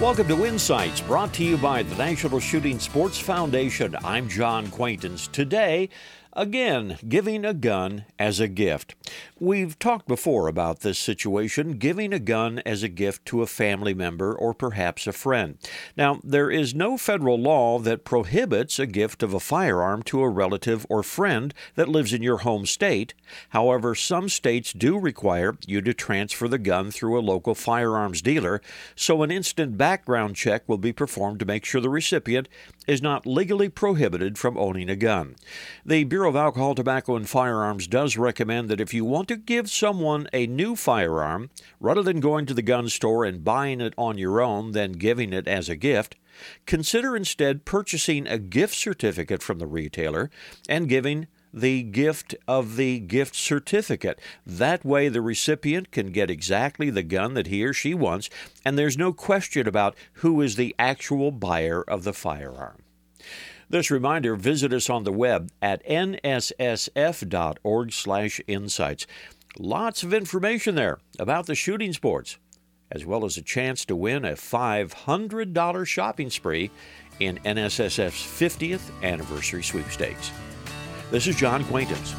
Welcome to Insights, brought to you by the National Shooting Sports Foundation. I'm John Quaintance. Today, Again, giving a gun as a gift. We've talked before about this situation giving a gun as a gift to a family member or perhaps a friend. Now, there is no federal law that prohibits a gift of a firearm to a relative or friend that lives in your home state. However, some states do require you to transfer the gun through a local firearms dealer, so an instant background check will be performed to make sure the recipient is not legally prohibited from owning a gun. The Bureau of Alcohol, Tobacco, and Firearms does recommend that if you want to give someone a new firearm, rather than going to the gun store and buying it on your own, then giving it as a gift, consider instead purchasing a gift certificate from the retailer and giving the gift of the gift certificate. That way, the recipient can get exactly the gun that he or she wants, and there's no question about who is the actual buyer of the firearm. This reminder, visit us on the web at nssf.org slash insights. Lots of information there about the shooting sports, as well as a chance to win a $500 shopping spree in NSSF's 50th anniversary sweepstakes. This is John Quaintance.